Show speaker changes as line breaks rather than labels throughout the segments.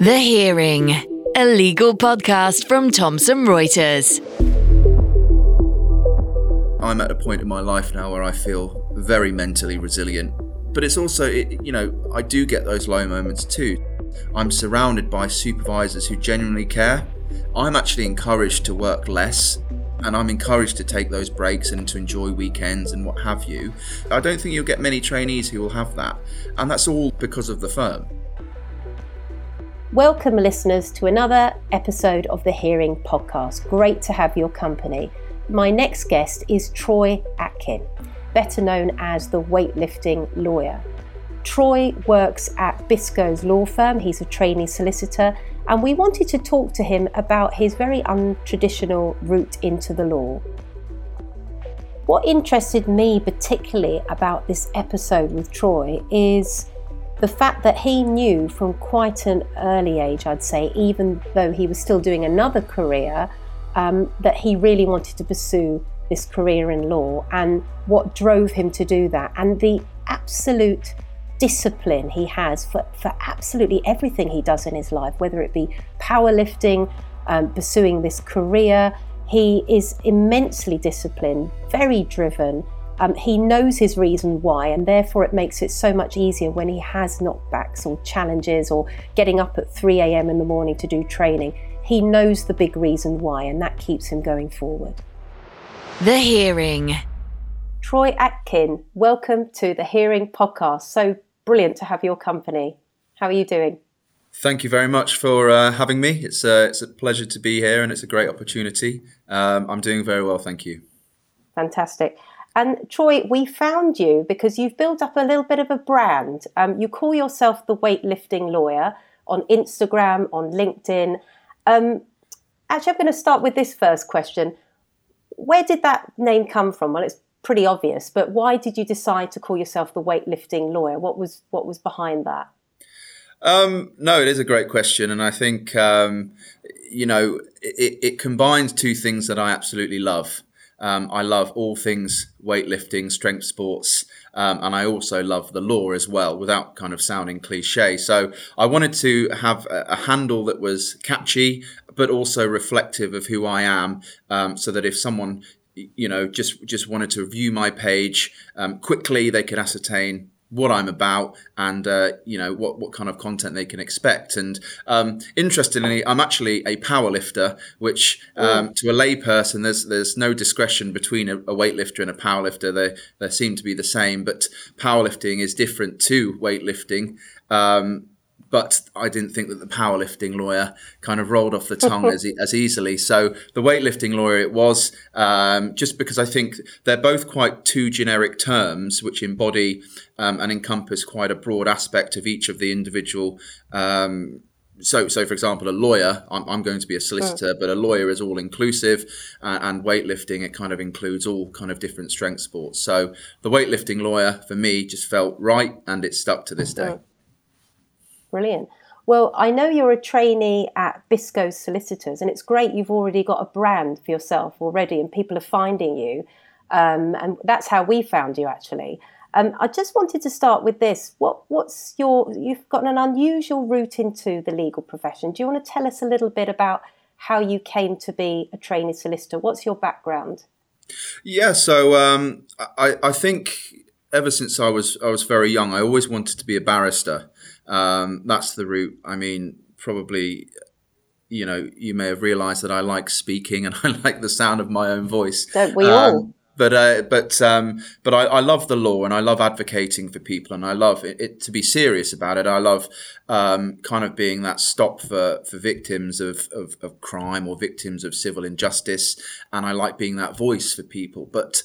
The Hearing, a legal podcast from Thomson Reuters.
I'm at a point in my life now where I feel very mentally resilient. But it's also, it, you know, I do get those low moments too. I'm surrounded by supervisors who genuinely care. I'm actually encouraged to work less and I'm encouraged to take those breaks and to enjoy weekends and what have you. I don't think you'll get many trainees who will have that, and that's all because of the firm.
Welcome, listeners, to another episode of the Hearing Podcast. Great to have your company. My next guest is Troy Atkin, better known as the weightlifting lawyer. Troy works at Biscoes law firm, he's a trainee solicitor, and we wanted to talk to him about his very untraditional route into the law. What interested me particularly about this episode with Troy is the fact that he knew from quite an early age, I'd say, even though he was still doing another career, um, that he really wanted to pursue this career in law and what drove him to do that, and the absolute discipline he has for, for absolutely everything he does in his life, whether it be powerlifting, um, pursuing this career. He is immensely disciplined, very driven, um, he knows his reason why, and therefore it makes it so much easier when he has knockbacks or challenges or getting up at 3 a.m. in the morning to do training. He knows the big reason why, and that keeps him going forward.
The Hearing.
Troy Atkin, welcome to the Hearing podcast. So brilliant to have your company. How are you doing?
Thank you very much for uh, having me. It's a, it's a pleasure to be here and it's a great opportunity. Um, I'm doing very well, thank you.
Fantastic. And Troy, we found you because you've built up a little bit of a brand. Um, you call yourself the weightlifting lawyer on Instagram, on LinkedIn. Um, actually, I'm going to start with this first question. Where did that name come from? Well, it's pretty obvious, but why did you decide to call yourself the weightlifting lawyer? What was what was behind that?
Um, no, it is a great question, and I think um, you know it, it combines two things that I absolutely love. Um, I love all things weightlifting, strength sports, um, and I also love the law as well, without kind of sounding cliche. So I wanted to have a, a handle that was catchy, but also reflective of who I am, um, so that if someone you know just just wanted to view my page um, quickly, they could ascertain what I'm about and uh, you know what what kind of content they can expect. And um, interestingly, I'm actually a power lifter, which um, to a layperson, there's there's no discretion between a, a weightlifter and a powerlifter. They they seem to be the same, but powerlifting is different to weightlifting. Um, but I didn't think that the powerlifting lawyer kind of rolled off the tongue as, as easily. So the weightlifting lawyer it was, um, just because I think they're both quite two generic terms which embody um, and encompass quite a broad aspect of each of the individual. Um, so, so for example, a lawyer, I'm, I'm, going to be a solicitor, but a lawyer is all inclusive, uh, and weightlifting it kind of includes all kind of different strength sports. So, the weightlifting lawyer for me just felt right, and it stuck to this day.
Brilliant. Well, I know you're a trainee at Biscoe Solicitors, and it's great you've already got a brand for yourself already, and people are finding you. Um, and that's how we found you, actually. Um, I just wanted to start with this. What, what's your? You've got an unusual route into the legal profession. Do you want to tell us a little bit about how you came to be a trainee solicitor? What's your background?
Yeah, so um, I, I think ever since I was I was very young, I always wanted to be a barrister. Um, that's the route. I mean, probably, you know, you may have realised that I like speaking and I like the sound of my own voice.
Don't we um, all?
But uh, but um, but I, I, love the law and I love advocating for people and I love it, it to be serious about it. I love um, kind of being that stop for, for victims of, of, of crime or victims of civil injustice, and I like being that voice for people. But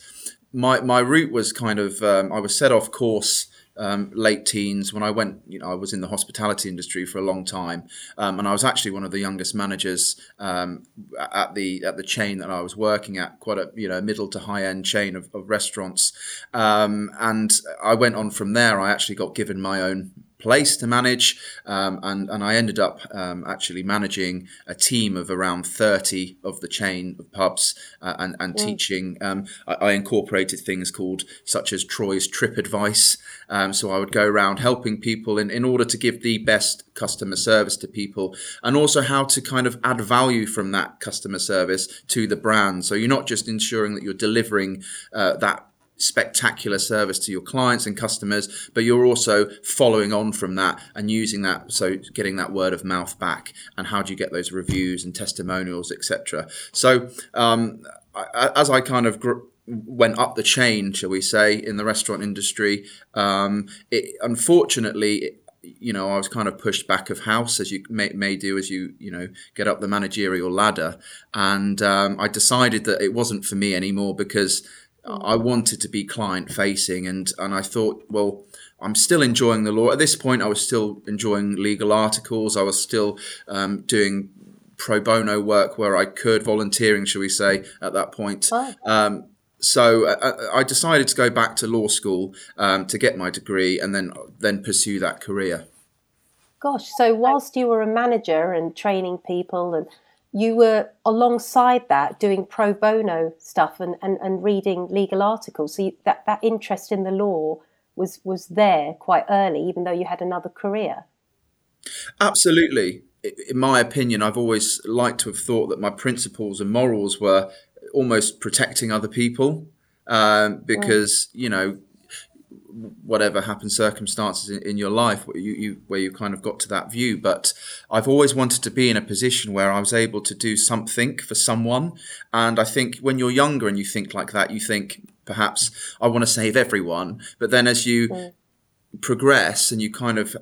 my my route was kind of um, I was set off course um, late teens when I went, you know, I was in the hospitality industry for a long time, um, and I was actually one of the youngest managers um, at the at the chain that I was working at, quite a you know middle to high end chain of, of restaurants, um, and I went on from there. I actually got given my own place to manage, um, and and I ended up um, actually managing a team of around thirty of the chain of pubs uh, and and mm. teaching. Um, I, I, incorporated things called such as Troy's Trip Advice. Um, so I would go around helping people in in order to give the best customer service to people, and also how to kind of add value from that customer service to the brand. So you're not just ensuring that you're delivering uh, that spectacular service to your clients and customers, but you're also following on from that and using that, so getting that word of mouth back. And how do you get those reviews and testimonials, etc. So um, I, as I kind of gr- went up the chain, shall we say, in the restaurant industry, um, it, unfortunately. you know, I was kind of pushed back of house as you may, may, do as you, you know, get up the managerial ladder. And um, I decided that it wasn't for me anymore because I wanted to be client facing, and and I thought, well, I'm still enjoying the law. At this point, I was still enjoying legal articles. I was still um, doing pro bono work where I could, volunteering, shall we say, at that point. Oh. Um, so I, uh, uh, I, decided to go back to law school um, to get my degree and then then pursue that career.
Gosh, so whilst you were a manager and training people and you were alongside that doing pro bono stuff and, and, and reading legal articles. So you, that, that interest in the law was, was there quite early, even though you had another career.
Absolutely. In my opinion, I've always liked to have thought that my principles and morals were almost protecting other people um, because, you know, whatever happened circumstances in, in your life where you, you, where you kind of got to that view. But i've always wanted to be in a position where i was able to do something for someone. And i think when you're younger and you think like that you think perhaps i want to save everyone. But then as you mm progress and you kind of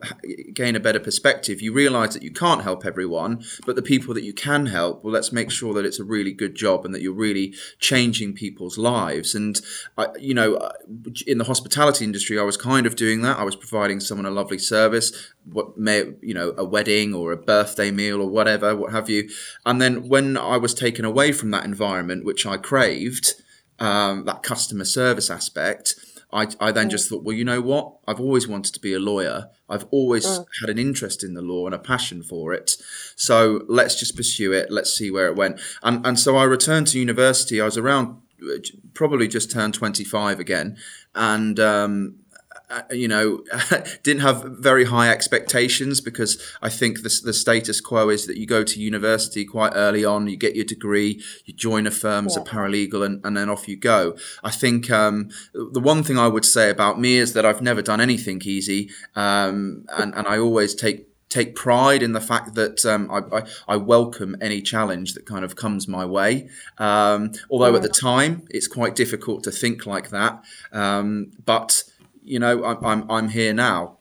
gain a better perspective, you realize that you can't help everyone, but the people that you can help, well, let's make sure that it's a really good job and that you're really changing people's lives. And, I, you know, in the hospitality industry, I was kind of doing that. I was providing someone a lovely service, what may, you know, a wedding or a birthday meal or whatever, what have you. And then when I was taken away from that environment, which I craved, um, that customer service aspect, I, I then just thought, well, you know what? I've always wanted to be a lawyer. I've always mm. had an interest in the law and a passion for it. So let's just pursue it. Let's see where it went. And, and so I returned to university. I was around, probably just turned 25 again. And, um, uh, you know, didn't have very high expectations because I think the, the status quo is that you go to university quite early on, you get your degree, you join a firm yeah. as a paralegal, and, and then off you go. I think um, the one thing I would say about me is that I've never done anything easy, um, and, and I always take take pride in the fact that um, I, I, I, welcome any challenge that kind of comes my way. Um, although at the time it's quite difficult to think like that, um, but you know, I'm I'm, I'm here now.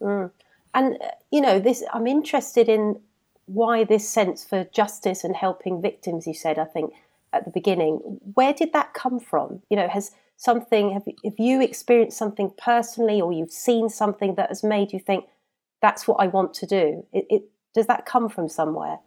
Mm. And uh, you know, this I'm interested in why this sense for justice and helping victims. You said, I think at the beginning, where did that come from? You know, has something have, have you experienced something personally, or you've seen something that has made you think that's what I want to do? It, it does that come from somewhere?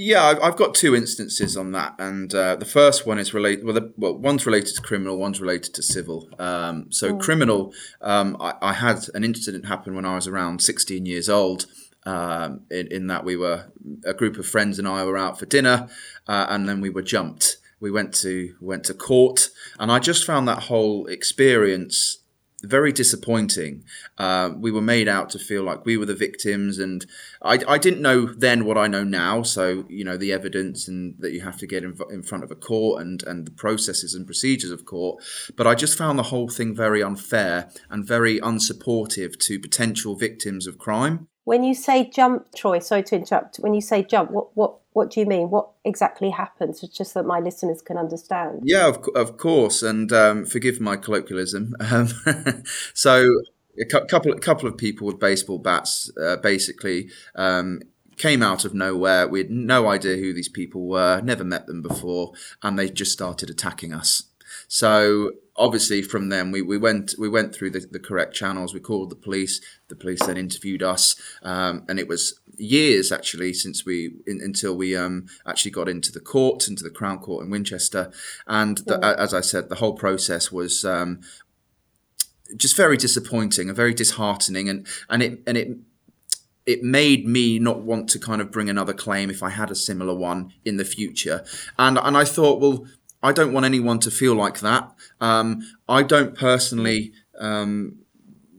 Yeah, I've got two instances on that, and uh, the first one is related. Well, the, well, one's related to criminal, one's related to civil. Um, so, oh. criminal, um, I, I, had an incident happen when I was around 16 years old. Um, in, in, that we were a group of friends and I were out for dinner, uh, and then we were jumped. We went to went to court, and I just found that whole experience very disappointing. Uh, we were made out to feel like we were the victims, and I, I, didn't know then what I know now. So you know the evidence and that you have to get in, in, front of a court and and the processes and procedures of court. But I just found the whole thing very unfair and very unsupportive to potential victims of crime.
When you say jump, Troy, sorry to interrupt. When you say jump, what what what do you mean? What exactly happens? It's Just that my listeners can understand.
Yeah, of, of course. And um, forgive my colloquialism. Um, so a couple couple of people with baseball bats uh, basically um, came out of nowhere. We had no idea who these people were, never met them before, and they just started attacking us. So obviously from them we, we went we went through the, the correct channels. We called the police. The police then interviewed us. Um, and it was years actually since we in, until we um, actually got into the court into the crown court in winchester. And the, as i said the whole process was um, just very disappointing and very disheartening, and and it and it it made me not want to kind of bring another claim if I had a similar one in the future. And and I thought, well, I don't want anyone to feel like that. Um, I don't personally um,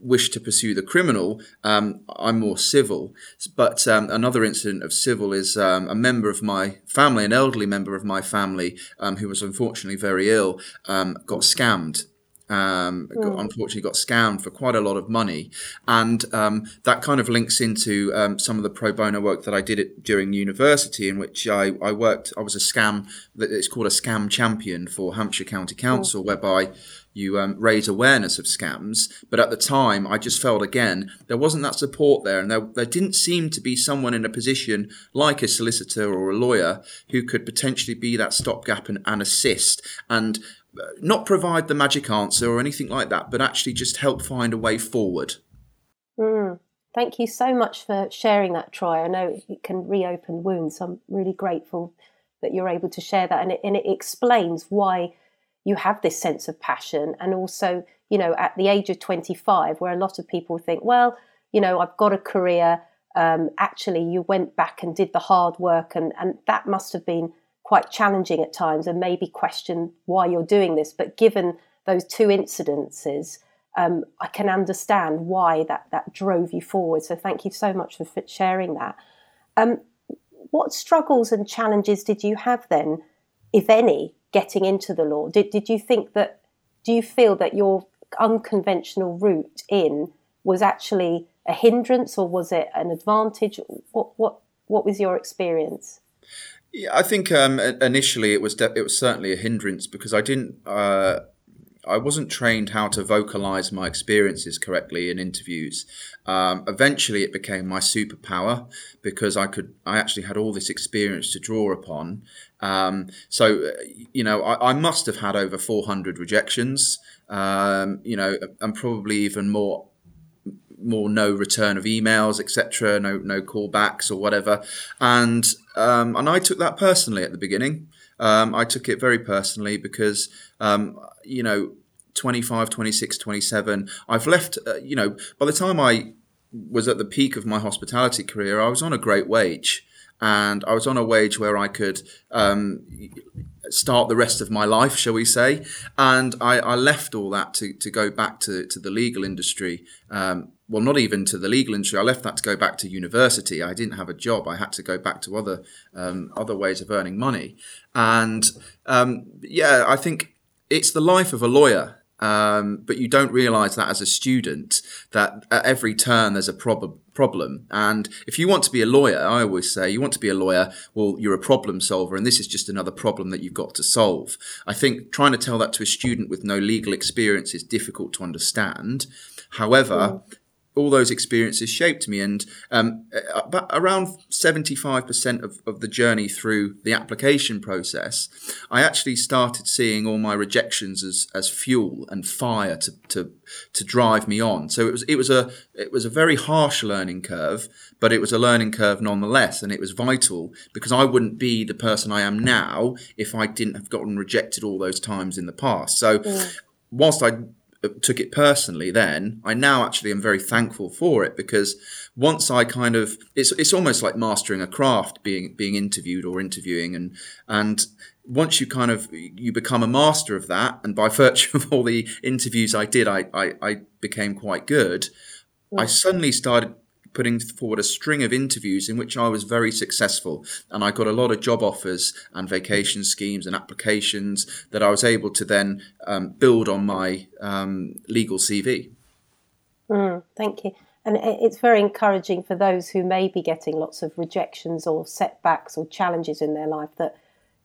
wish to pursue the criminal. Um, I'm more civil. But um, another incident of civil is um, a member of my family, an elderly member of my family, um, who was unfortunately very ill, got scammed um, mm. unfortunately got scammed for quite a lot of money. And um, that kind of links into um, some of the pro bono work that I did it during university, in which I, I worked, I was a scam, it's called a scam champion for Hampshire County Council, mm. whereby you um, raise awareness of scams. But at the time, I just felt again, there wasn't that support there. And there, there didn't seem to be someone in a position like a solicitor or a lawyer who could potentially be that stopgap and, and assist. And not provide the magic answer or anything like that, but actually just help find a way forward.
Mm. Thank you so much for sharing that, Troy. I know it can reopen wounds. I'm really grateful that you're able to share that, and it, and it explains why you have this sense of passion, and also, you know, at the age of 25, where a lot of people think, well, you know, I've got a career. Um, actually, you went back and did the hard work, and and that must have been quite challenging at times and maybe question why you're doing this. But given those two incidences, um, I can understand why that, that drove you forward. So thank you so much for sharing that. Um, what struggles and challenges did you have then, if any, getting into the law? Did, did you think that, do you feel that your unconventional route in was actually a hindrance or was it an advantage? What, what, what was your experience?
Yeah, I think um, initially it was de- it was certainly a hindrance because I didn't uh, I wasn't trained how to vocalize my experiences correctly in interviews. Um, eventually, it became my superpower because I could I actually had all this experience to draw upon. Um, so uh, you know I, I, must have had over 400 rejections. Um, you know, and probably even more more no return of emails, etc., no no callbacks or whatever, and um, and I took that personally at the beginning. Um, I took it very personally because um, you know 25, 26, 27, I've left. Uh, you know, by the time I was at the peak of my hospitality career, I was on a great wage and I was on a wage where I could um, start the rest of my life, shall we say. And I, I, left all that to, to go back to, to the legal industry. Um, well, not even to the legal industry. I left that to go back to university. I didn't have a job. I had to go back to other um, other ways of earning money. And um, yeah, I think it's the life of a lawyer. Um, but you don't realize that as a student that at every turn there's a prob- problem. And if you want to be a lawyer, I always say you want to be a lawyer, well, you're a problem solver, and this is just another problem that you've got to solve. I think trying to tell that to a student with no legal experience is difficult to understand. However, all those experiences shaped me. And um, around 75% of, of the journey through the application process, I actually started seeing all my rejections as, as fuel and fire to, to, to drive me on. So it was, it was a, it was a very harsh learning curve, but it was a learning curve nonetheless. And it was vital because I wouldn't be the person I am now if I didn't have gotten rejected all those times in the past. So yeah. whilst I took it personally then i now actually am very thankful for it because once i kind of it's it's almost like mastering a craft being being interviewed or interviewing and and once you kind of you become a master of that and by virtue of all the interviews i did i i, I became quite good. I suddenly started putting forward a string of interviews in which I was very successful. And I got a lot of job offers and vacation schemes and applications that I was able to then um, build on my um, legal CV.
Mm, thank you. And it's very encouraging for those who may be getting lots of rejections or setbacks or challenges in their life that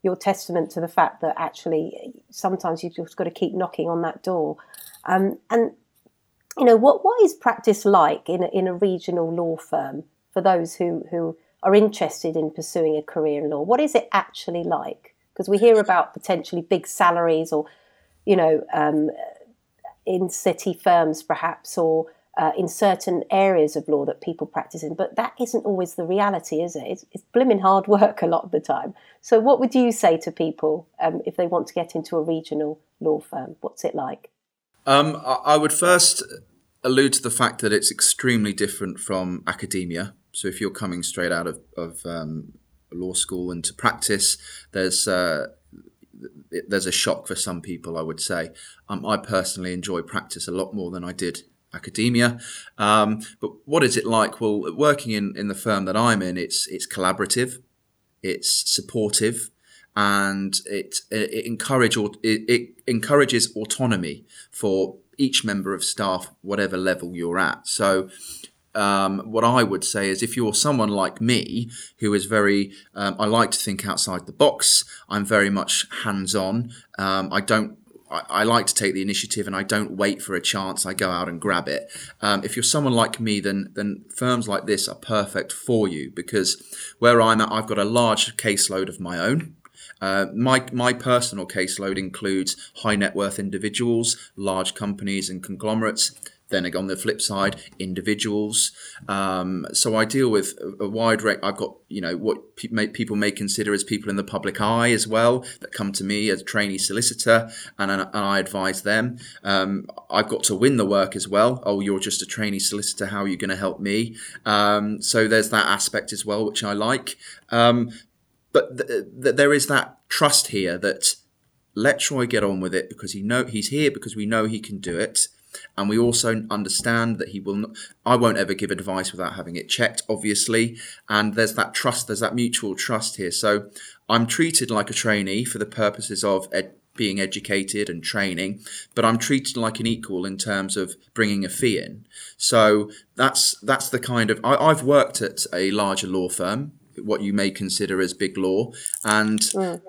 you're testament to the fact that actually sometimes you've just got to keep knocking on that door. Um, and you know, what, what is practice like in a, in a regional law firm for those who, who are interested in pursuing a career in law? What is it actually like? Because we hear about potentially big salaries or, you know, um, in city firms perhaps or uh, in certain areas of law that people practice in, but that isn't always the reality, is it? It's, it's blimmin' hard work a lot of the time. So, what would you say to people um, if they want to get into a regional law firm? What's it like?
Um, I, would first allude to the fact that it's extremely different from academia. So if you're coming straight out of, of um, law school into practice, there's uh, there's a shock for some people. I would say. Um, I personally enjoy practice a lot more than I did academia. Um, but what is it like? Well, working in, in the firm that I'm in, it's it's collaborative, it's supportive, and it it, encourage, it, it encourages autonomy for each member of staff, whatever level you're at. So. Um, what I would say is if you're someone like me who is very, um, I like to think outside the box. I'm very much hands on. Um, I don't I, like to take the initiative and I don't wait for a chance. I go out and grab it. Um, if you're someone like me, then then firms like this are perfect for you because where I'm at, I've got a large caseload of my own. Uh, my my personal caseload includes high net worth individuals, large companies, and conglomerates then on the flip side, individuals. Um, so I deal with a wide range. I've got you know what pe- may, people may consider as people in the public eye as well that come to me as a trainee solicitor, and, and I advise them. Um, I've got to win the work as well. Oh, you're just a trainee solicitor. How are you going to help me? Um, so there's that aspect as well, which I like. But th- th- there is that trust here that let Troy get on with it because he know he's here because we know he can do it and we also understand that he will not, I won't ever give advice without having it checked, obviously. And there's that trust, there's that mutual trust here. So I'm treated like a trainee for the purposes of ed- being educated and training, but I'm treated like an equal in terms of bringing a fee in. So that's that's the kind of I, have worked at a larger law firm, what you may consider as big law, and mm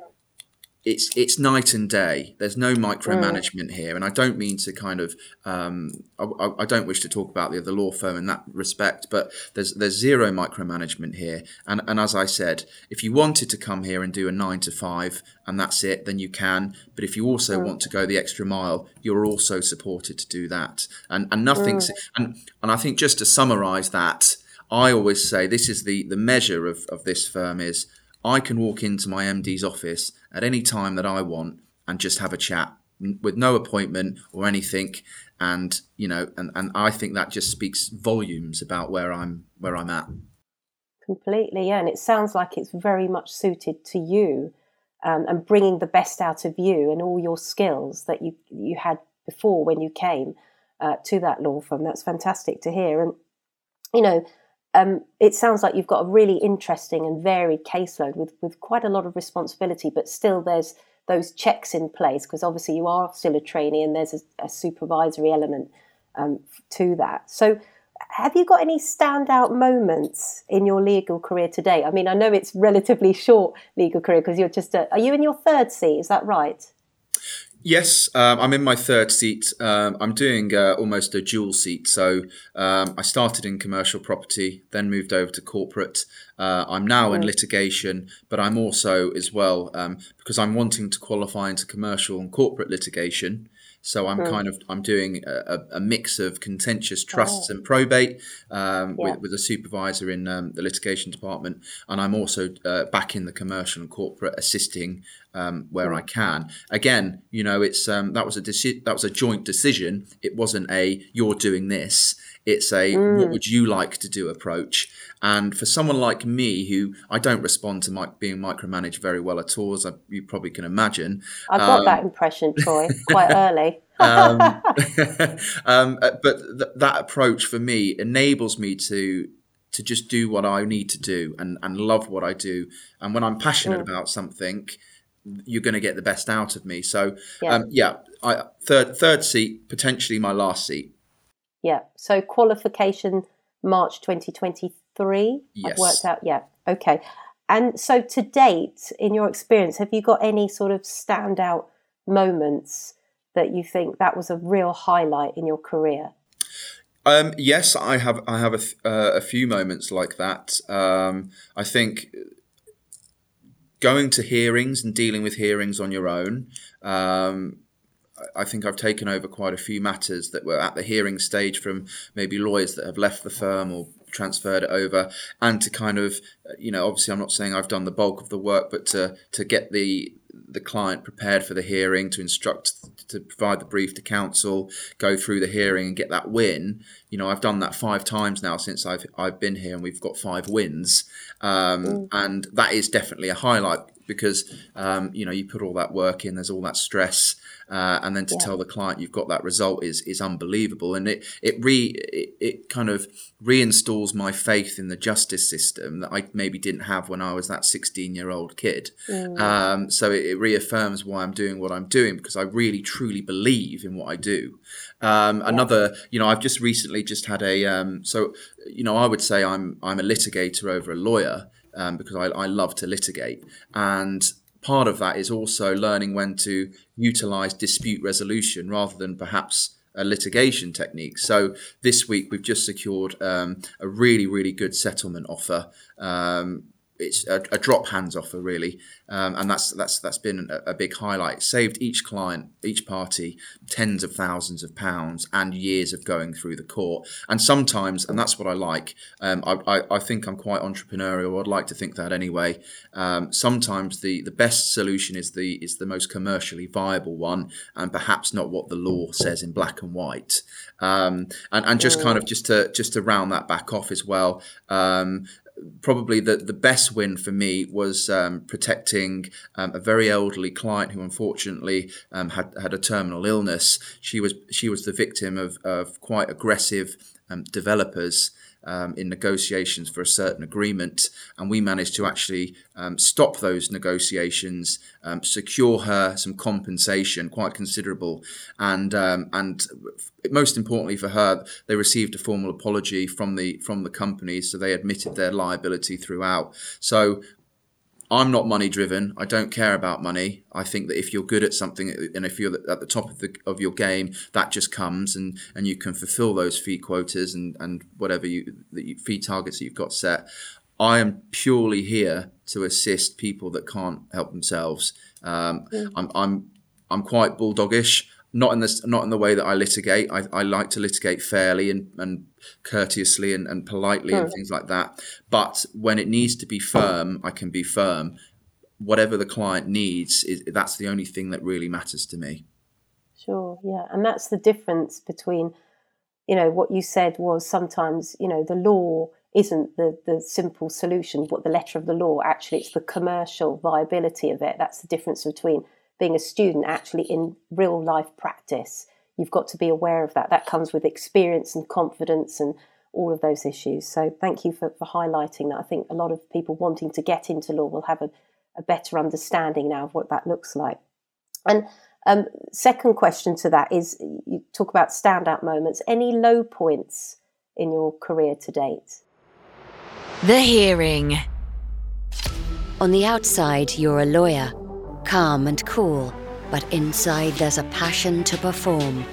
it's it's night and day. There's no micromanagement mm. here, and I don't mean to kind of um, I, I, don't wish to talk about the other law firm in that respect, but there's there's zero micromanagement here. And and as I said, if you wanted to come here and do a nine to five and that's it, then you can. But if you also mm. want to go the extra mile, you're also supported to do that. And and nothing's mm. and and I think just to summarise that, I always say this is the the measure of of this firm is I can walk into my MD's office at any time that I want and just have a chat with no appointment or anything. And you know and, and i think that just speaks volumes about where i'm where i'm at.
Completely yeah. And it sounds like it's very much suited to you um, and bringing the best out of you and all your skills that you you had before when you came uh, to that law firm. That's fantastic to hear. And you know um, it sounds like you've got a really interesting and varied caseload with, with quite a lot of responsibility, but still there's those checks in place because obviously you are still a trainee and there's a, a supervisory element um, to that. So, have you got any standout moments in your legal career today? I mean, I know it's relatively short legal career because you're just a, are you in your third seat? Is that right?
Yes, um, I'm in my third seat. Um, I'm doing uh, almost a dual seat. So um, I started in commercial property, then moved over to corporate. Uh, I'm now in litigation, but I'm also as well um, because I'm wanting to qualify into commercial and corporate litigation. So I'm kind of I'm doing a, a mix of contentious trusts oh. and probate um, yeah. with, with a supervisor in um, the litigation department, and I'm also uh, back in the commercial and corporate assisting um, where I can. Again, you know, it's um, that was a deci- that was a joint decision. It wasn't a you're doing this. It's a mm. what would you like to do approach. And for someone like me, who I don't respond to my, being micromanaged very well at all, as I, you probably can imagine.
I got um, that impression, Troy, quite early.
um, um, uh, but th- that approach for me enables me to to just do what I need to do and, and love what I do. And when I'm passionate mm. about something, you're going to get the best out of me. So yeah, um, yeah I, third third seat, potentially my last seat.
Yeah. So qualification March 2023. Yes. I've worked out. Yeah. Okay. And so to date, in your experience, have you got any sort of standout moments that you think that was a real highlight in your career?
Um, yes, I have. I have a, uh, a few moments like that. Um, I think going to hearings and dealing with hearings on your own. Um, I think I've taken over quite a few matters that were at the hearing stage from maybe lawyers that have left the firm or transferred it over, and to kind of, you know, obviously I'm not saying I've done the bulk of the work, but to to get the the client prepared for the hearing, to instruct, to provide the brief to counsel, go through the hearing and get that win. You know, I've done that five times now since I've I've been here, and we've got five wins, um, mm. and that is definitely a highlight because um, you know you put all that work in, there's all that stress, uh, and then to yeah. tell the client you've got that result is is unbelievable, and it it re it, it, kind of reinstalls my faith in the justice system that I maybe didn't have when I was that 16 year old kid. Mm. Um, so it, it, reaffirms why I'm doing what I'm doing because I really truly believe in what I do. Um, yeah. Another, you know, I've just recently just had a um, so you know I would say I'm I'm a litigator over a lawyer um, because I, I love to litigate. And part of that is also learning when to utilize dispute resolution rather than perhaps a litigation technique. So this week we've just secured um, a really, really good settlement offer. Um, it's a, a, drop hands offer really, um, and that's that's that's been a, a, big highlight. saved each client, each party, tens of thousands of pounds and years of going through the court. And sometimes, and that's what I like. Um, I, I, I, think I'm quite entrepreneurial. I'd like to think that anyway. Um, sometimes the the best solution is the is the most commercially viable one, and perhaps not what the law says in black and white. Um, and and just kind of just to just to round that back off as well um, probably the, the best win for me was um, protecting um, a very elderly client who unfortunately um, had had a terminal illness. She was she was the victim of, of quite aggressive um, developers um, in negotiations for a certain agreement, and we managed to actually um, stop those negotiations, um, secure her some compensation, quite considerable, and um, and most importantly for her, they received a formal apology from the from the company, so they admitted their liability throughout. So I'm not money driven. I don't care about money. I think that if you're good at something and if you're at the top of, the, of your game, that just comes and, and you can fulfill those fee quotas and, and whatever you, the fee targets that you've got set. I am purely here to assist people that can't help themselves. Um, mm. I'm, I'm, I'm quite bulldogish not in this not in the way that I litigate. I, I like to litigate fairly and, and courteously and, and politely and things like that. But when it needs to be firm, I can be firm. Whatever the client needs, is, that's the only thing that really matters to me.
Sure, yeah, and that's the difference between, you know, what you said was sometimes, you know, the law isn't the the simple solution, what the letter of the law. Actually, it's the commercial viability of it. That's the difference between being a student actually in real life practice. You've got to be aware of that. That comes with experience and confidence and all of those issues. So thank you for, for highlighting that. I think a lot of people wanting to get into law will have a, a better understanding now of what that looks like. And um, second question to that is you talk about standout moments. Any low points in your career to date?
The hearing.
On the outside, you're a lawyer calm and cool, but inside there's a passion to perform,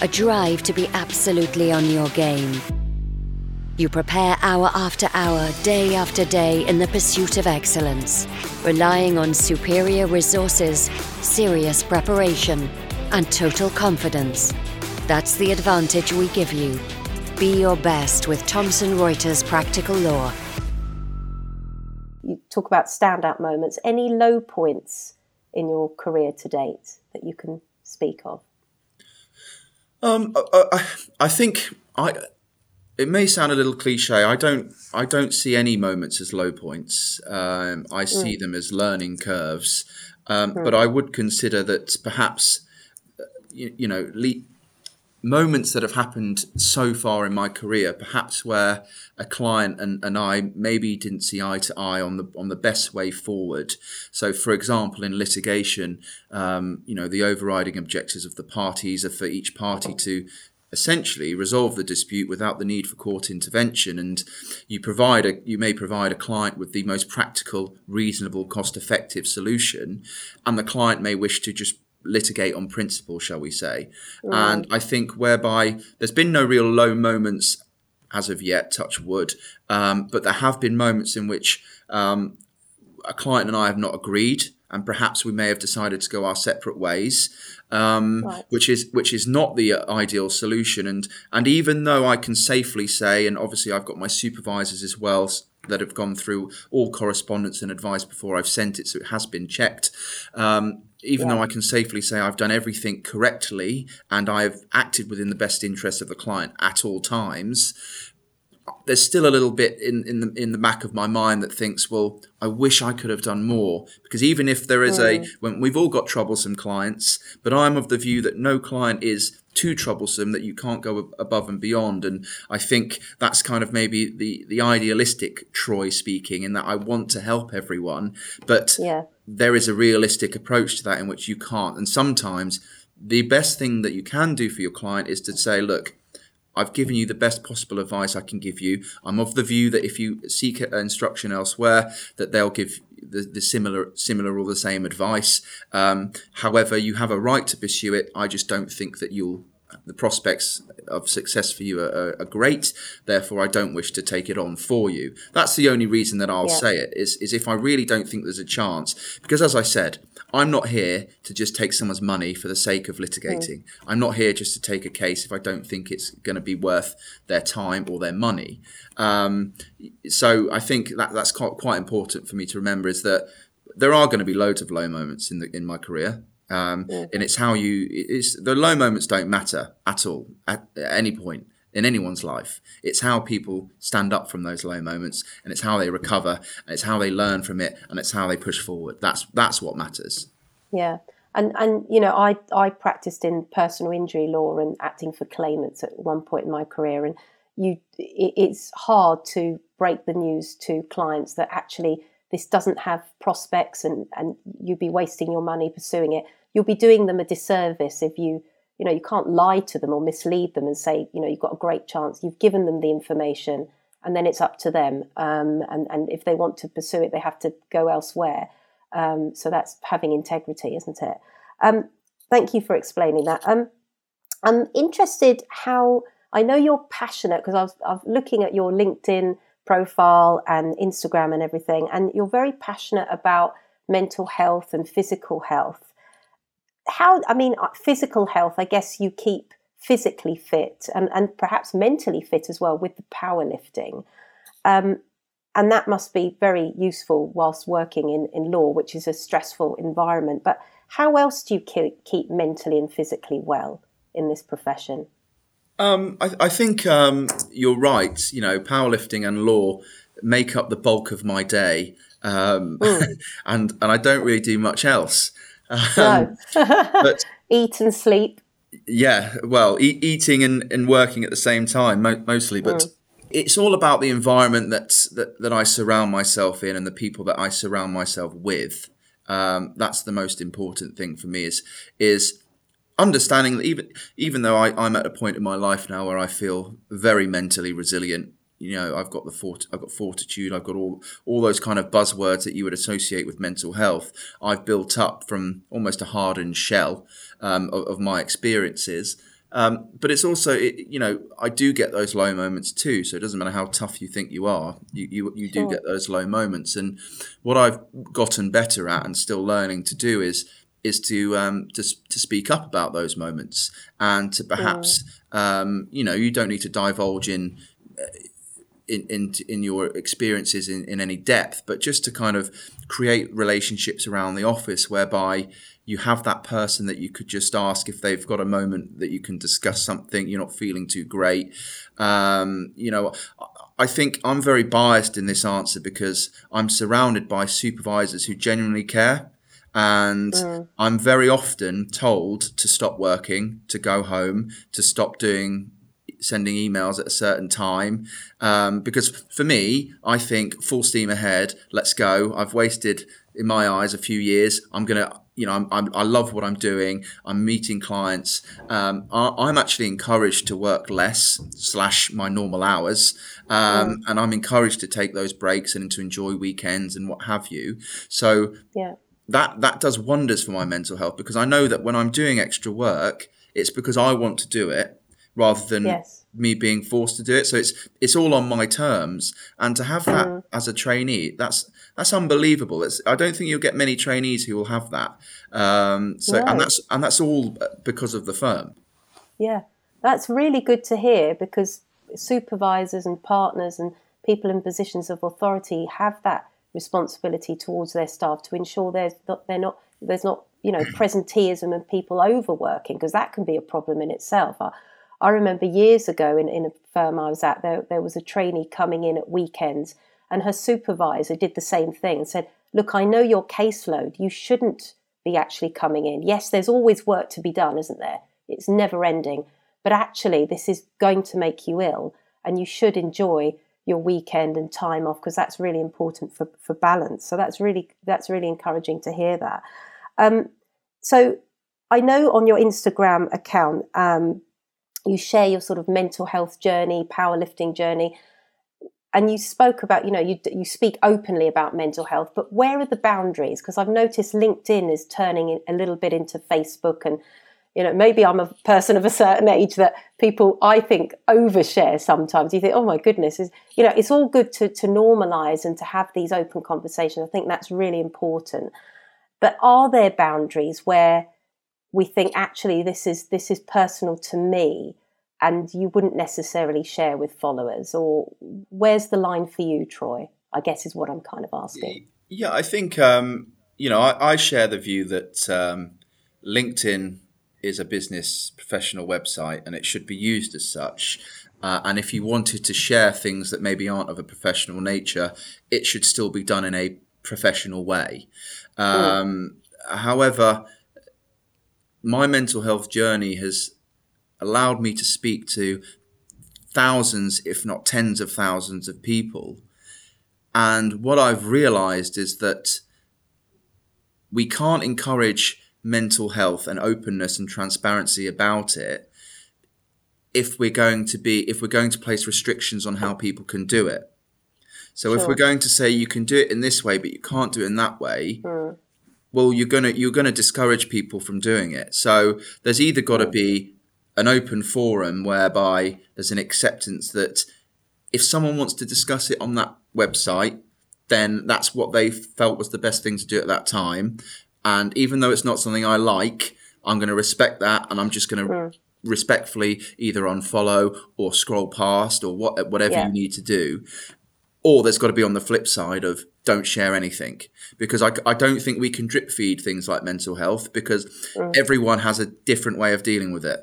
a drive to be absolutely on your game. You prepare hour after hour, day after day in the pursuit of excellence, relying on superior resources, serious preparation, and total confidence. That's the advantage we give you. Be your best with Thomson Reuters Practical Law.
You talk about standout moments. Any low points in your career to date that you can speak of?
Um, I, I think I. It may sound a little cliche. I don't. I don't see any moments as low points. Um, I see mm. them as learning curves. Um, mm. But I would consider that perhaps, uh, you, you know, le- moments that have happened so far in my career, perhaps where a client and, and I maybe didn't see eye to eye on the on the best way forward. So, for example, in litigation, um, you know, the overriding objectives of the parties are for each party to essentially resolve the dispute without the need for court intervention and you provide a you may provide a client with the most practical reasonable cost effective solution and the client may wish to just litigate on principle, shall we say. And I think whereby there's been no real low moments as of yet, touch wood, um, but there have been moments in which um, a client and I have not agreed, and perhaps we may have decided to go our separate ways. Um, right. which is which is not the ideal solution. And and even though I can safely say, and obviously I've got my supervisors as well that have gone through all correspondence and advice before I've sent it, so it has been checked. Um, even yeah. though I can safely say I've done everything correctly and I've acted within the best interest of the client at all times, there's still a little bit in, in the in the back of my mind that thinks, well, I wish I could have done more. Because even if there is mm. a when we've all got troublesome clients, but I'm of the view that no client is too troublesome that you can't go above and beyond. And I think that's kind of maybe the the idealistic Troy speaking, in that I want to help everyone, but yeah. There is a realistic approach to that in which you can't. And sometimes the best thing that you can do for your client is to say, look, I've given you the best possible advice I can give you. I'm of the view that if you seek instruction elsewhere, that they'll give the, the similar, similar or the same advice. Um, however, you have a right to pursue it. I just don't think that you'll the prospects of success for you are, are, great. Therefore, I don't wish to take it on for you. That's the only reason that I'll yeah. say it is, is if I really don't think there's a chance. Because as I said, I'm not here to just take someone's money for the sake of litigating. Mm. I'm not here just to take a case if I don't think it's going to be worth their time or their money. Um, so I think that that's quite, quite important for me to remember is that there are going to be loads of low moments in the in my career. Um. And it's how you, it's the low moments don't matter at all at, at any point in anyone's life. It's how people stand up from those low moments, and it's how they recover, and it's how they learn from it, and it's how they push forward. That's that's what matters.
Yeah, and and you know, I I practiced in personal injury law and acting for claimants at one point in my career, and you it, it's hard to break the news to clients that actually this doesn't have prospects, and and you'd be wasting your money pursuing it. You'll be doing them a disservice if you you know you can't lie to them or mislead them and say you know you've got a great chance. You've given them the information and then it's up to them um, and and if they want to pursue it they have to go elsewhere. Um, so that's having integrity isn't it? Um, thank you for explaining that. Um, i'm interested how i know you're passionate because I was, I was looking at your linkedin profile and instagram and everything and you're very passionate about mental health and physical health. How i mean uh, physical health i guess you keep physically fit and, and perhaps mentally fit as well with the powerlifting. Um, and that must be very useful whilst working in, in law which is a stressful environment. But how else do you keep, keep mentally and physically well in this profession
um, I, I, think um, you're right you know powerlifting and law make up the bulk of my day um, mm. and and I don't really do much else
no. Um, but eat and sleep.
Yeah, well, e- eating and, and working at the same time, mo- mostly. But mm. it's all about the environment that's, that that I surround myself in and the people that I surround myself with. Um, that's the most important thing for me. Is is understanding that even even though I, I'm at a point in my life now where I feel very mentally resilient you know i've got the fort i've got fortitude i've got all all those kind of buzzwords that you would associate with mental health i've built up from almost a hardened shell um, of, of, my experiences. Um, but it's also it, you know i do get those low moments too so it doesn't matter how tough you think you are you you, you do get those low moments. And what i've gotten better at and still learning to do is is to um, to, to speak up about those moments and to perhaps yeah. um, you know you don't need to divulge in in, in, in your experiences in, in any depth, but just to kind of create relationships around the office whereby you have that person that you could just ask if they've got a moment that you can discuss something you're not feeling too great. Um, you know, I think I'm very biased in this answer because I'm surrounded by supervisors who genuinely care. And mm. I'm very often told to stop working, to go home, to stop doing sending emails at a certain time. Um, because for me, I think full steam ahead, let's go. I've wasted, in my eyes, a few years. I'm going to, you know, I'm, I'm, i love what I'm doing. I'm meeting clients. Um, I, am actually encouraged to work less slash my normal hours. Um, mm. And I'm encouraged to take those breaks and to enjoy weekends and what have you. So yeah. That, that does wonders for my mental health because I know that when I'm doing extra work, it's because I want to do it rather than yes. me being forced to do it. So it's it's all on my terms, and to have that mm. as a trainee, that's that's unbelievable. It's, I don't think you'll get many trainees who will have that. Um, so and that's and that's all because of the firm.
Yeah, that's really good to hear because supervisors and partners and people in positions of authority have that responsibility towards their staff to ensure there's not, they're not there's not you know presenteeism and people overworking because that can be a problem in itself. I, I remember years ago in, in a firm I was at, there, there was a trainee coming in at weekends, and her supervisor did the same thing and said, Look, I know your caseload. You shouldn't be actually coming in. Yes, there's always work to be done, isn't there? It's never ending. But actually, this is going to make you ill, and you should enjoy your weekend and time off because that's really important for, for balance. So that's really that's really encouraging to hear that. Um, so I know on your Instagram account um, you share your sort of mental health journey, powerlifting journey, and you spoke about you know you you speak openly about mental health, but where are the boundaries? Because I've noticed LinkedIn is turning a little bit into Facebook and you know maybe i'm a person of a certain age that people i think overshare sometimes. You think oh my goodness is you know it's all good to to normalize and to have these open conversations. I think that's really important. But are there boundaries where we think actually this is this is personal to me and you wouldn't necessarily share with followers or where's the line for you troy i guess is what i'm kind of asking.
Yeah i think um, you know I, I, share the view that um, linkedin is a business professional website and it should be used as such uh, and if you wanted to share things that maybe aren't of a professional nature it should still be done in a professional way um, However, my mental health journey has allowed me to speak to thousands, if not tens of thousands of people. And what I've realized is that we can't encourage mental health and openness and transparency about it if we're going to be if we're going to place restrictions on how people can do it. So sure. if we're going to say you can do it in this way but you can't do it in that way, mm well you're gonna you're gonna discourage people from doing it. So there's either got to be an open forum whereby there's an acceptance that if someone wants to discuss it on that website, then that's what they felt was the best thing to do at that time. And even though it's not something I like, I'm going to respect that, and I'm just going to mm. respectfully either unfollow or scroll past or what, whatever yeah. you need to do. Or there's got to be on the flip side of don't share anything because I, I don't think we can drip feed things like mental health because mm. everyone has a different way of dealing with it.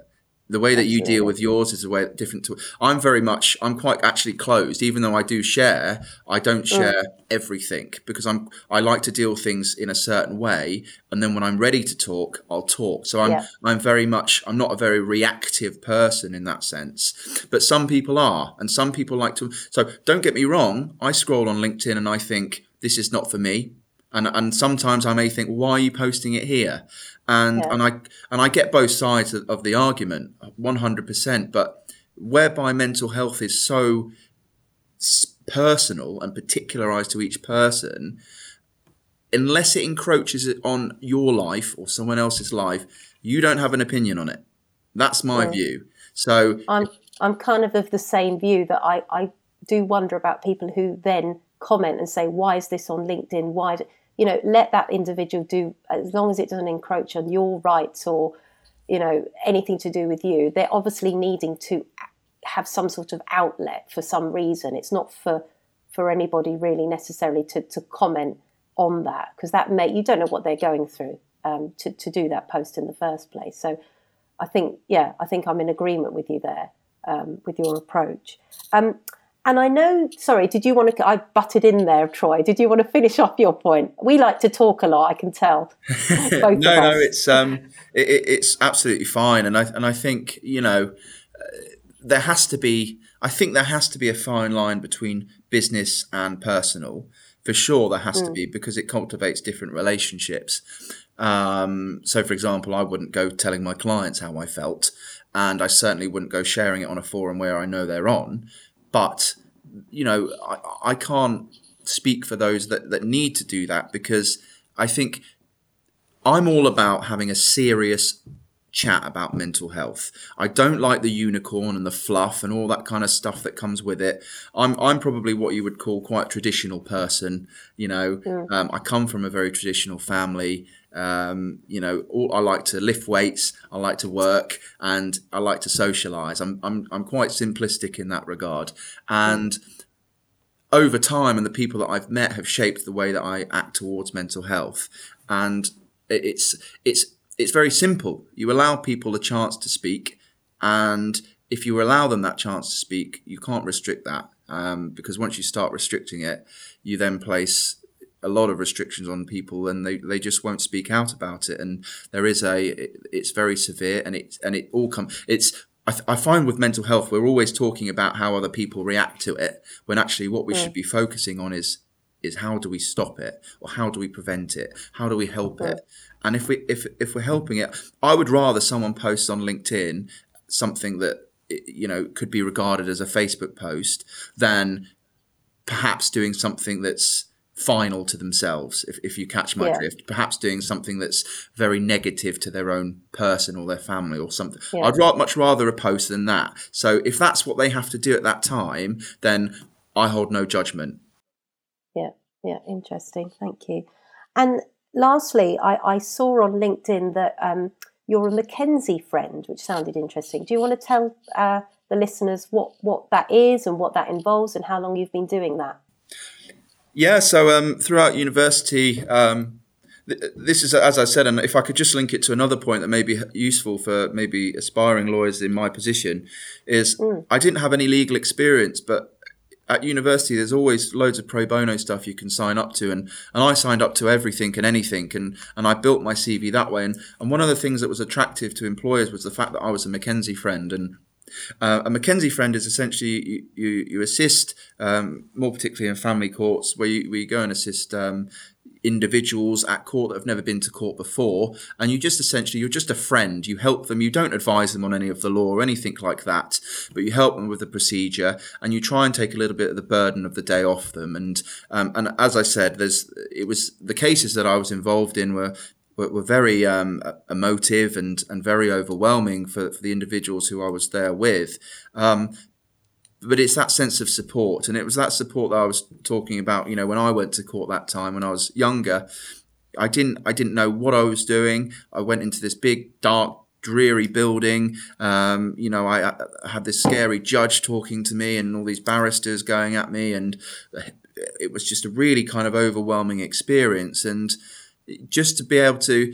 The way that you deal with yours is a way different to. I'm very much. I'm quite actually closed, even though I do share. I don't mm. share mm. everything because I'm. I like to deal things in a certain way, and then when I'm ready to talk, I'll talk. So I'm. Yeah. I'm very much. I'm not a very reactive person in that sense, but some people are, and some people like to. So don't get me wrong. I scroll on LinkedIn and I think this is not for me. And, and sometimes I may think, why are you posting it here? And yeah. and I and I get both sides of, of the argument, one hundred percent. But whereby mental health is so personal and particularized to each person, unless it encroaches on your life or someone else's life, you don't have an opinion on it. That's my yeah. view. So
I'm I'm kind of of the same view that I, I do wonder about people who then comment and say, why is this on LinkedIn? Why, you know, let that individual do, as long as it doesn't encroach on your rights or, you know, anything to do with you. They're obviously needing to have some sort of outlet for some reason. It's not for for anybody really necessarily to, to comment on that because that may you don't know what they're going through um, to to do that post in the first place. So I think yeah, I think I'm in agreement with you there um, with your approach. Um, and I know, sorry, did you want to? I butted in there, Troy. Did you want to finish off your point? We like to talk a lot. I can tell.
no, no, it's um, it, it's absolutely fine, and I and I think you know, uh, there has to be. I think there has to be a fine line between business and personal. For sure, there has mm. to be because it cultivates different relationships. Um, so, for example, I wouldn't go telling my clients how I felt, and I certainly wouldn't go sharing it on a forum where I know they're on but you know, I, I can't speak for those that, that need to do that because I think I'm all about having a serious chat about mental health. I don't like the unicorn and the fluff and all that kind of stuff that comes with it. I'm I'm probably what you would call quite a traditional person. You know, yeah. um, I come from a very traditional family. Um, you know, all, I like to lift weights, I like to work, and I like to socialize. I'm, I'm, I'm quite simplistic in that regard. And over time and the people that I've met have shaped the way that I act towards mental health. And it's it's it's very simple. You allow people a chance to speak, and if you allow them that chance to speak, you can't restrict that um, because once you start restricting it, you then place a lot of restrictions on people and they, they just won't speak out about it and there is a it, it's very severe and it and it all come it's I, th- I, find with mental health we're always talking about how other people react to it when actually what we yeah. should be focusing on is is how do we stop it or how do we prevent it how do we help yeah. it and if we if if we're helping it i would rather someone posts on linkedin something that you know could be regarded as a facebook post than perhaps doing something that's final to themselves if, if you catch my yeah. drift. Perhaps doing something that's very negative to their own person or their family or something. Yeah. i'd much rather a post than that. So if that's what they have to do at that time then i hold no judgment.
Yeah. Yeah. Interesting. Thank you. And lastly i, I saw on linkedin that um, you're a McKenzie friend which sounded interesting. Do you want to tell uh, the listeners what what that is and what that involves and how long you've been doing that
yeah, so um, throughout university, um, th- this is as I said, and if I could just link it to another point that may be useful for maybe aspiring lawyers in my position, is mm. I didn't have any legal experience, but at university there's always loads of pro bono stuff you can sign up to and, and I signed up to everything and anything and, and I built my CV that way and, and one of the things that was attractive to employers was the fact that I was a McKenzie friend and uh, a McKenzie friend is essentially you, you, you assist, um, more particularly in family courts, where you, where you go and assist um, individuals at court that have never been to court before, and you just essentially you're just a friend. You help them. You don't advise them on any of the law or anything like that, but you help them with the procedure, and you try and take a little bit of the burden of the day off them. And um, and as I said, there's it was the cases that I was involved in were were, were very um, emotive and, and very overwhelming for, for the individuals who I was there with. Um, but it's that sense of support, and it was that support that I was talking about. You know, when I went to court that time when I was younger, I didn't I didn't know what I was doing. I went into this big dark dreary building. Um, you know, I, I, had this scary judge talking to me and all these barristers going at me, and it was just a really kind of overwhelming experience. And just to be able to,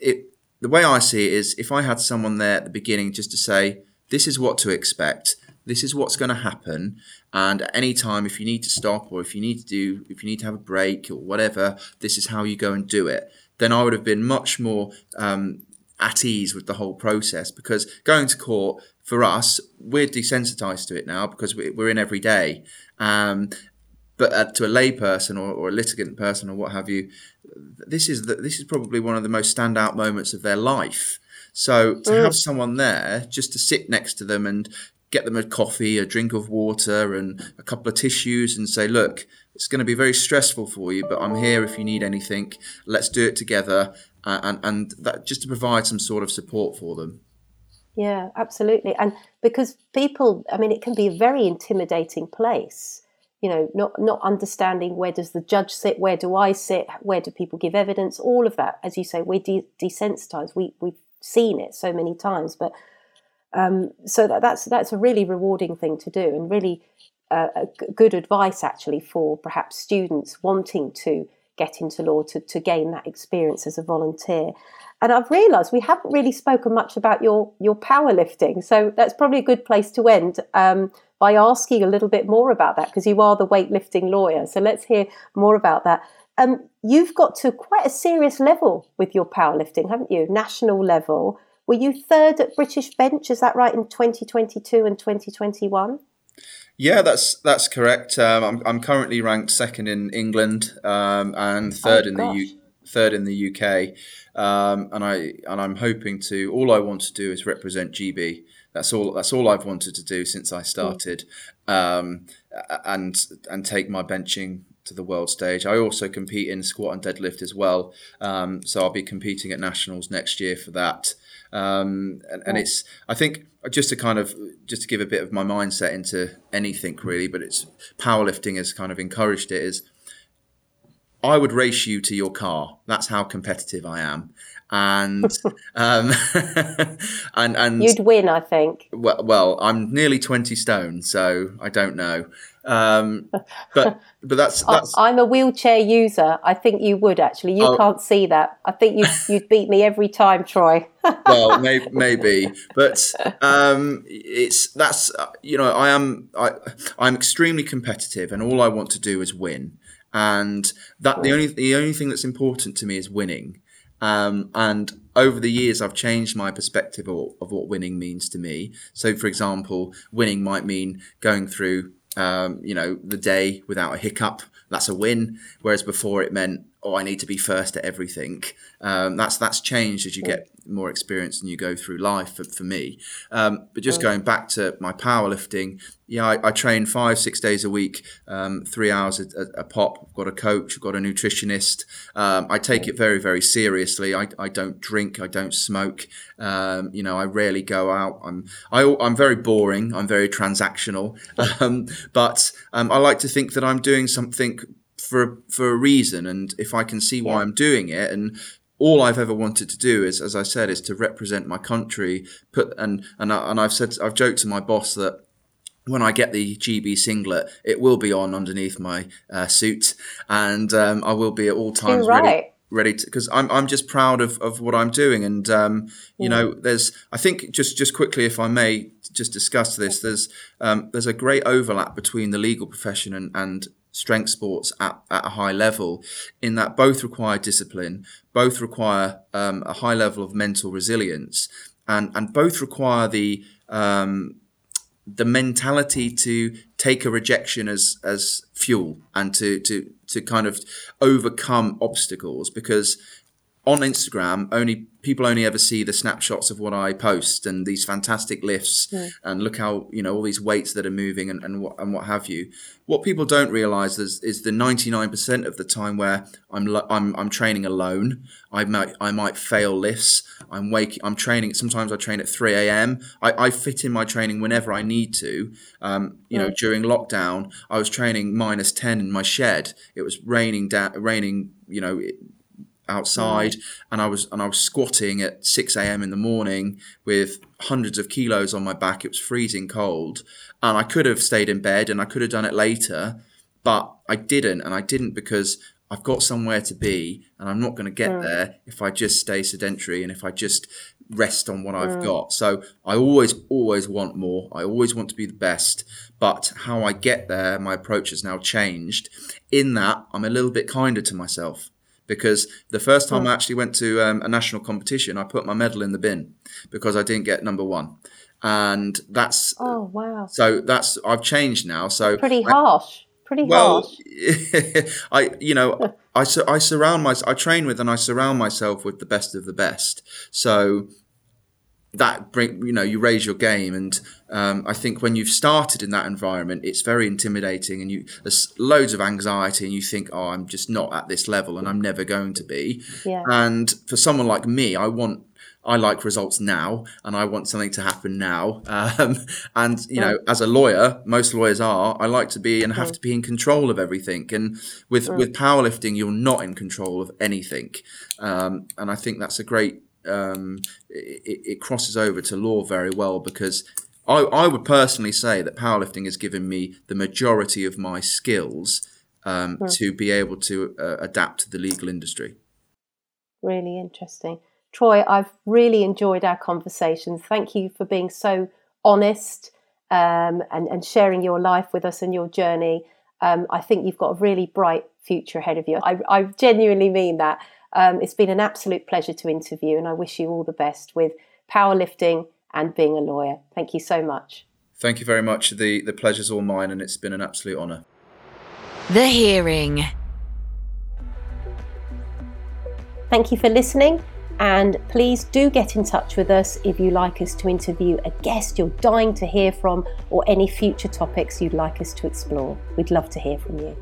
it, the way I see it is if I had someone there at the beginning just to say, this is what to expect, this is what's going to happen, and at any time, if you need to stop or if you need to do, if you need to have a break or whatever, this is how you go and do it. Then I would have been much more um, at ease with the whole process because going to court for us, we're desensitized to it now because we're in every day. Um, but uh, to a layperson or, or a litigant person or what have you, this is the, this is probably one of the most standout moments of their life. So to mm. have someone there just to sit next to them and get them a coffee, a drink of water, and a couple of tissues, and say, "Look, it's going to be very stressful for you, but I'm here if you need anything. Let's do it together." Uh, and and that just to provide some sort of support for them.
Yeah, absolutely. And because people, I mean, it can be a very intimidating place you know not not understanding where does the judge sit where do i sit where do people give evidence all of that. As you say we're de- desensitized. We we've seen it so many times but um, so that, that's that's a really rewarding thing to do and really uh, good advice actually for perhaps students wanting to get into law to, to gain that experience as a volunteer. And I've realised we haven't really spoken much about your your powerlifting, so that's probably a good place to end. Um, by asking a little bit more about that because you are the weightlifting lawyer. So let's hear more about that. Um, you've got to quite a serious level with your powerlifting, haven't you? National level. Were you third at British Bench? Is that right in 2022 and 2021?
Yeah, that's that's correct. Um, I'm, I'm currently ranked second in England um, and third oh, in gosh. the U- third in the UK, um, and I and I'm hoping to. All I want to do is represent GB. That's all. That's all I've wanted to do since I started, um, and and take my benching to the world stage. I also compete in squat and deadlift as well. Um, so I'll be competing at nationals next year for that. Um, and, and, it's I think just to kind of just to give a bit of my mindset into anything really, but it's powerlifting has kind of encouraged it is I would race you to your car. That's how competitive I am and um, and and
you'd win, I think.
Well, well, I'm nearly twenty stone, so I don't know. Um, but but that's that's.
I'm a wheelchair user. I think you would actually. You oh. can't see that. I think you you'd beat me every time, Troy.
well, maybe, maybe, but um, it's that's you know I am I I'm extremely competitive, and all I want to do is win. And that the only the only thing that's important to me is winning. Um, and over the years, I've changed my perspective of, of, what winning means to me. So, for example, winning might mean going through, um, you know, the day without a hiccup. That's a win. Whereas before, it meant oh, I need to be first at everything. Um, that's that's changed as you get more experience and you go through life for, for me. Um, but just going back to my powerlifting, yeah, I, I train five, six days a week, um, three hours a, a, pop. I've got a coach, I've got a nutritionist. Um, I take it very, very seriously. I, I don't drink, I don't smoke. Um, you know, I rarely go out. I'm I, am i am very boring. I'm very transactional. Um, but I like to think that I'm doing something for for a reason, and if I can see why. I'm doing it, and all I've ever wanted to do is, as I said, is to represent my country. Put and and I, and I've said I've joked to my boss that when I get the GB singlet, it will be on underneath my uh, suit, and um, I will be at all times
right.
ready, ready to because I'm I'm just proud of, of what I'm doing, and um, you yeah. know, there's I think just just quickly, if I may, just discuss this. There's um, there's a great overlap between the legal profession and and strength sports at, at a high level in that both require discipline, both require um, a high level of mental resilience, and, and both require the um, the mentality to take a rejection as as fuel and to to to kind of overcome obstacles because on Instagram, only people only ever see the snapshots of what I post and these fantastic lifts yeah. and look how you know all these weights that are moving and, and what and what have you. What people don't realize is, is the ninety nine percent of the time where I'm I'm I'm training alone. I might I might fail lifts. I'm waking. I'm training. Sometimes I train at three a.m. I, I fit in my training whenever I need to. Um, you know, during lockdown, I was training minus ten in my shed. It was raining down, raining. You know, outside and I was and I was squatting at 6 a.m. in the morning with hundreds of kilos on my back. It was freezing cold. And I could have stayed in bed and I could have done it later, but I didn't. And I didn't because I've got somewhere to be and I'm not going to get mm. there if I just stay sedentary and if I just rest on what I've mm. got. So I always, always want more. I always want to be the best. But how I get there, my approach has now changed. In that, I'm a little bit kinder to myself because the first time I actually went to um, a national competition, I put my medal in the bin because I didn't get number one, and that's
oh wow.
So that's I've changed now. So
pretty harsh. Pretty well,
harsh. I you know I I surround myself. I train with and I surround myself with the best of the best. So that bring you know you raise your game and um, i think when you've started in that environment it's very intimidating and you there's loads of anxiety and you think oh i'm just not at this level and i'm never going to be
yeah.
and for someone like me i want I like results now, and I want something to happen now. Um, and you know, as a lawyer, most lawyers are. I like to be and have to be in control of everything. And with with powerlifting, you're not in control of anything. Um, and I think that's a great um, it, it, crosses over to law very well because I, I, would personally say that powerlifting has given me the majority of my skills um, hmm. to be able to uh, adapt to the legal industry.
Really interesting. Troy, I've really enjoyed our conversations. Thank you for being so honest um, and, and sharing your life with us and your journey. Um, I think you've got a really bright future ahead of you. I, I genuinely mean that. Um, it's been an absolute pleasure to interview, and I wish you all the best with powerlifting and being a lawyer. Thank you so much.
Thank you very much. The, the pleasure's all mine, and it's been an absolute honour.
The Hearing.
Thank you for listening. And please do get in touch with us if you like us to interview a guest you're dying to hear from or any future topics you'd like us to explore. We'd love to hear from you.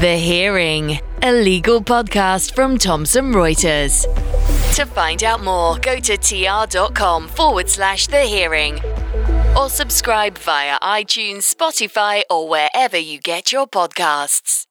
The Hearing, a legal podcast from Thomson Reuters. To find out more, go to tr.com forward slash the hearing or subscribe via iTunes, Spotify, or wherever you get your podcasts.